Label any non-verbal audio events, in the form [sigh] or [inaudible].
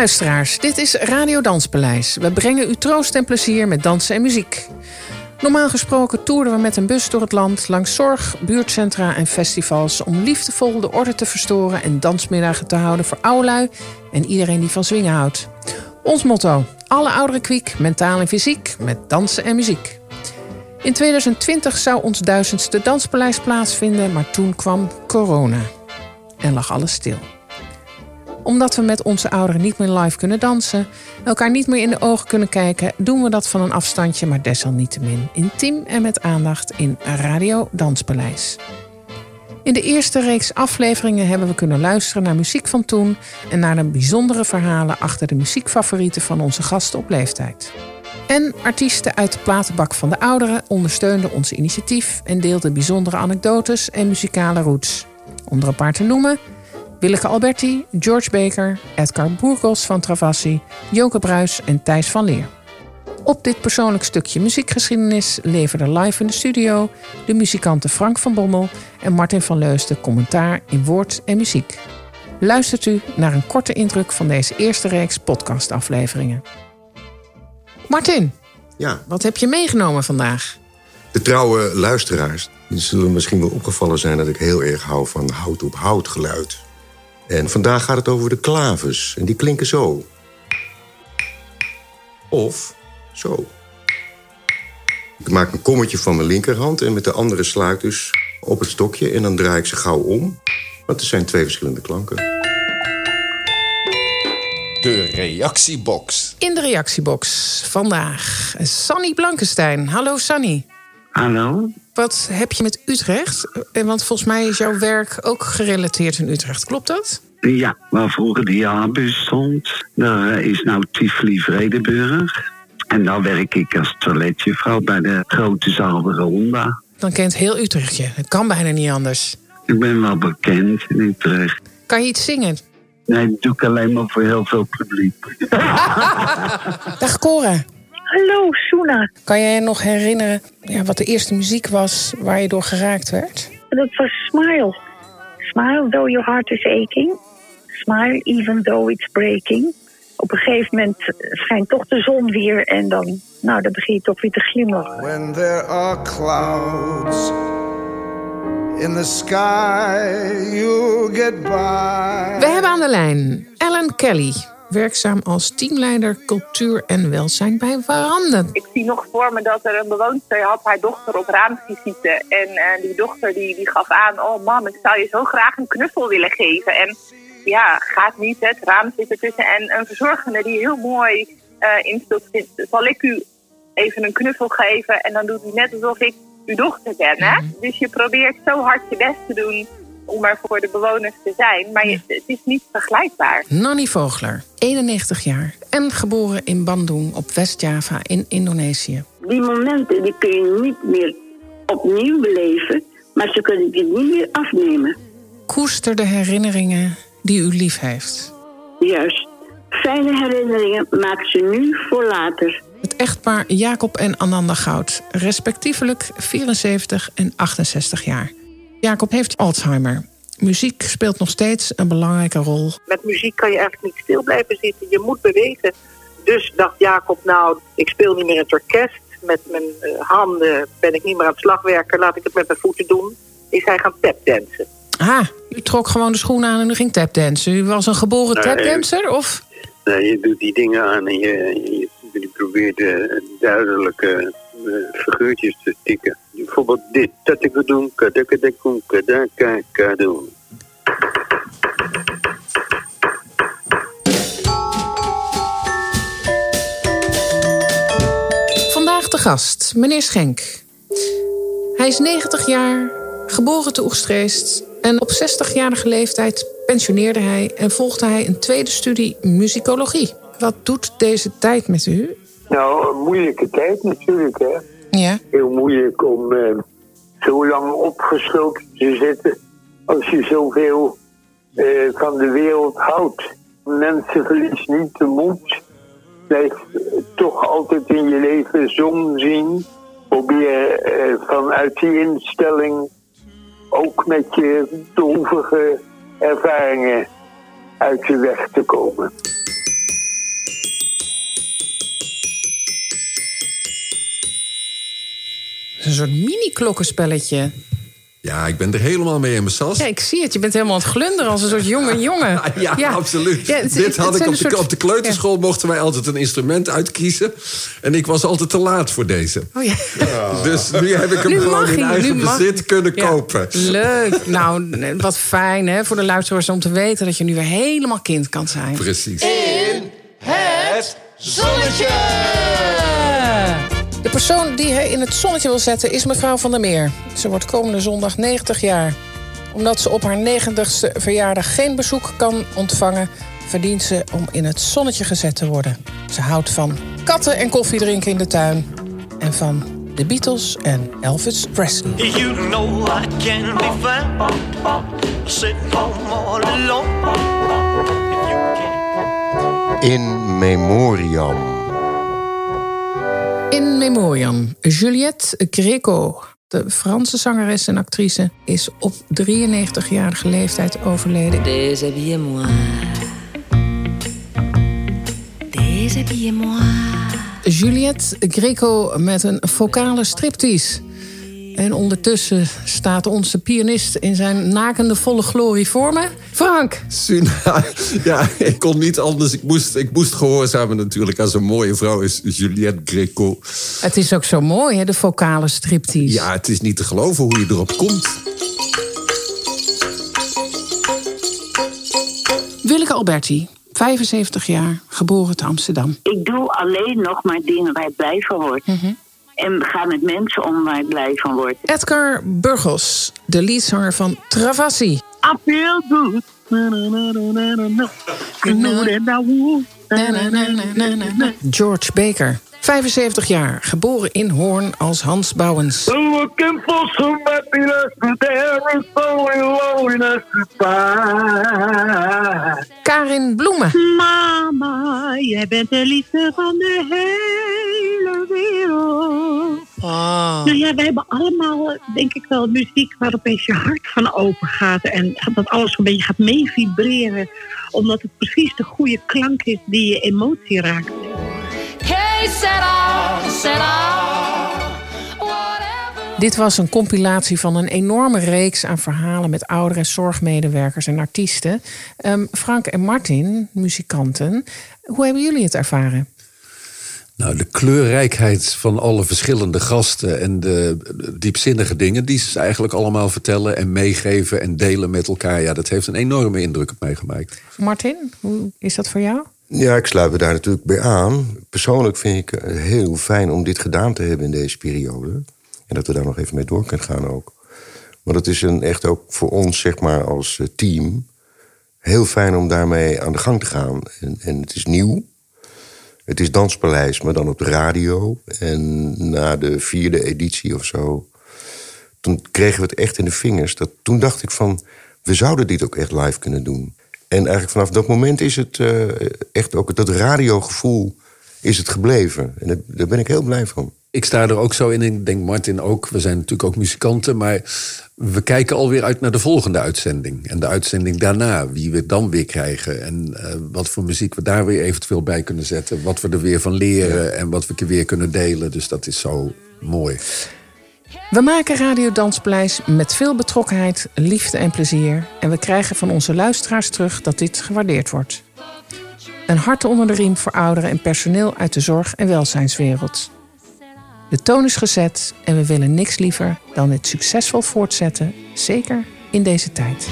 Luisteraars, dit is Radio Danspaleis. We brengen u troost en plezier met dansen en muziek. Normaal gesproken toerden we met een bus door het land langs zorg, buurtcentra en festivals om liefdevol de orde te verstoren en dansmiddagen te houden voor oudlui en iedereen die van zwingen houdt. Ons motto: alle ouderen kwiek, mentaal en fysiek, met dansen en muziek. In 2020 zou ons duizendste danspaleis plaatsvinden, maar toen kwam corona en lag alles stil omdat we met onze ouderen niet meer live kunnen dansen, elkaar niet meer in de ogen kunnen kijken, doen we dat van een afstandje, maar desalniettemin intiem en met aandacht in Radio Danspaleis. In de eerste reeks afleveringen hebben we kunnen luisteren naar muziek van toen en naar de bijzondere verhalen achter de muziekfavorieten van onze gasten op leeftijd. En artiesten uit de platenbak van de ouderen ondersteunden ons initiatief en deelden bijzondere anekdotes en muzikale roots. Onder een paar te noemen Willeke Alberti, George Baker, Edgar Burgos van Travassi, Joke Bruis en Thijs van Leer. Op dit persoonlijk stukje muziekgeschiedenis leverden live in de studio de muzikanten Frank van Bommel en Martin van Leusden commentaar in woord en muziek. Luistert u naar een korte indruk van deze eerste reeks podcastafleveringen. Martin, Ja, wat heb je meegenomen vandaag? de trouwe luisteraars zullen misschien wel opgevallen zijn dat ik heel erg hou van hout op hout geluid. En vandaag gaat het over de klaves. En die klinken zo. Of zo. Ik maak een kommetje van mijn linkerhand en met de andere sla ik dus op het stokje en dan draai ik ze gauw om. Want er zijn twee verschillende klanken. De reactiebox. In de reactiebox vandaag Sanny Blankenstein. Hallo Sanny. Hallo? Wat heb je met Utrecht? Eh, Want volgens mij is jouw werk ook gerelateerd in Utrecht. Klopt dat? Ja, waar vroeger de jaarbus stond, daar eh, is nou Tivoli Vredeburg. En daar werk ik als toiletjuffrouw bij de grote zaal Ronda. Dan kent heel Utrecht je. Het kan bijna niet anders. Ik ben wel bekend in Utrecht. Kan je iets zingen? Nee, dat doe ik alleen maar voor heel veel publiek. [laughs] Dag Cora. Hallo, Soena. Kan jij je nog herinneren ja, wat de eerste muziek was waar je door geraakt werd? Dat was Smile. Smile though your heart is aching. Smile even though it's breaking. Op een gegeven moment schijnt toch de zon weer en dan, nou, dan begin je toch weer te glimlachen. When there are clouds in the sky, you'll get by. We hebben aan de lijn Ellen Kelly. Werkzaam als teamleider cultuur en welzijn bij Waranden. Ik zie nog voor me dat er een bewoonster had haar dochter op raamvisite. En eh, die dochter die, die gaf aan, oh mam, ik zou je zo graag een knuffel willen geven. En ja, gaat niet, hè, het raam zit ertussen. En een verzorgende die heel mooi eh instelt, zal ik u even een knuffel geven? En dan doet hij net alsof ik uw dochter ben, hè? Dus je probeert zo hard je best te doen om er voor de bewoners te zijn. Maar je, het is niet vergelijkbaar. Nanny Vogler, 91 jaar en geboren in Bandung op West-Java in Indonesië. Die momenten die kun je niet meer opnieuw beleven, maar ze kunnen je niet meer afnemen. Koester de herinneringen die u lief heeft. Juist. Fijne herinneringen maak ze nu voor later. Het echtpaar Jacob en Ananda Goud, respectievelijk 74 en 68 jaar. Jacob heeft Alzheimer. Muziek speelt nog steeds een belangrijke rol. Met muziek kan je eigenlijk niet stil blijven zitten. Je moet bewegen. Dus dacht Jacob, nou, ik speel niet meer in het orkest. Met mijn eh, handen ben ik niet meer aan het slagwerken. Laat ik het met mijn voeten doen. Is hij gaan tapdansen. Ah, u trok gewoon de schoenen aan en u ging tapdansen. U was een geboren Nee. tapdancer? Of? Nee, je doet die dingen aan en je, je, je probeert eh, duidelijke eh, figuurtjes te tikken. Bijvoorbeeld dit. Tatakadoen, kadakadakoen, kadakakadoen. Vandaag de gast, meneer Schenk. Hij is 90 jaar, geboren te Oegstreest. En op 60-jarige leeftijd pensioneerde hij en volgde hij een tweede studie muzikologie. Wat doet deze tijd met u? Nou, een moeilijke tijd natuurlijk, hè. Ja. Heel moeilijk om eh, zo lang opgesloten te zitten als je zoveel eh, van de wereld houdt. Mensen verliezen niet de moed. Blijf toch altijd in je leven zon zien. Probeer eh, vanuit die instelling ook met je droevige ervaringen uit je weg te komen. Een soort mini-klokkenspelletje. Ja, ik ben er helemaal mee in mijn sas. Ja, ik zie het. Je bent helemaal aan het glunderen als een soort jonge jongen. [laughs] Ja, absoluut. Ja, het- Dit had ik op de, soort- op de kleuterschool mochten wij altijd een instrument uitkiezen. En ik was altijd te laat voor deze. Oh ja. [laughs] Dus nu heb ik hem Nu gewoon mag in eigen nu mag bezit kunnen Ja. kopen. Leuk. Nou, wat fijn hè, voor de luisteraars om te weten dat je nu weer helemaal kind kan zijn. Precies. Het zonnetje! De persoon die hij in het zonnetje wil zetten is mevrouw van der Meer. Ze wordt komende zondag 90 jaar. Omdat ze op haar 90ste verjaardag geen bezoek kan ontvangen, verdient ze om in het zonnetje gezet te worden. Ze houdt van katten en koffie drinken in de tuin. En van de Beatles en Elvis Presley. You know I can be found sitting home all alone. In memoriam. In memoriam, Juliette Greco, de Franse zangeres en actrice, is op 93-jarige leeftijd overleden. Déshabillez-moi. Déshabillez-moi. Juliette Greco met een vocale striptease. En ondertussen staat onze pianist in zijn nakende volle glorie voor me. Frank! Suna, [laughs] ja, ik kon niet anders. Ik moest, ik moest gehoorzamen natuurlijk als een mooie vrouw is Juliette Greco. Het is ook zo mooi, hè, de vocale striptease. Ja, het is niet te geloven hoe je erop komt. Willeke Alberti, 75 jaar, geboren te Amsterdam. Ik doe alleen nog maar dingen waar ik blij van word. En ga met mensen om waar ik blij van word. Edgar Burgos, de leadzanger van Travassi. I feel good. George Baker, 75 jaar, geboren in Hoorn als Hans Bouwens. Karin Bloemen. Mama, jij bent de liefde van de hele Ah. Nou ja, wij hebben allemaal, denk ik wel, muziek waar opeens je hart van open gaat. En dat alles een beetje gaat meevibreren. Omdat het precies de goede klank is die je emotie raakt. Hey, Sarah, Sarah. Dit was een compilatie van een enorme reeks aan verhalen met ouderen en zorgmedewerkers en artiesten. Ehm, Frank en Martin, muzikanten, hoe hebben jullie het ervaren? Nou, de kleurrijkheid van alle verschillende gasten en de diepzinnige dingen die ze eigenlijk allemaal vertellen en meegeven en delen met elkaar, ja, dat heeft een enorme indruk op mij gemaakt. Martin, hoe is dat voor jou? Ja, ik sluit me daar natuurlijk bij aan. Persoonlijk vind ik het heel fijn om dit gedaan te hebben in deze periode. En dat we daar nog even mee door kunnen gaan ook. Maar het is een, echt ook voor ons, zeg maar, als eh, team... heel fijn om daarmee aan de gang te gaan. En, en het is nieuw. Het is Danspaleis, maar dan op de radio. En na de vierde editie of zo... toen kregen we het echt in de vingers. Dat, toen dacht ik van, we zouden dit ook echt live kunnen doen. En eigenlijk vanaf dat moment is het eh, echt ook dat radiogevoel is het gebleven. En daar ben ik heel blij van. Ik sta er ook zo in, ik denk Martin ook. We zijn natuurlijk ook muzikanten, maar we kijken alweer uit naar de volgende uitzending. En de uitzending daarna, wie we dan weer krijgen. En eh, wat voor muziek we daar weer eventueel bij kunnen zetten. Wat we er weer van leren en wat we weer kunnen delen. Dus dat is zo mooi. We maken Radio Danspaleis met veel betrokkenheid, liefde en plezier. En we krijgen van onze luisteraars terug dat dit gewaardeerd wordt. Een hart onder de riem voor ouderen en personeel uit de zorg- en welzijnswereld. De toon is gezet en we willen niks liever dan het succesvol voortzetten, zeker in deze tijd.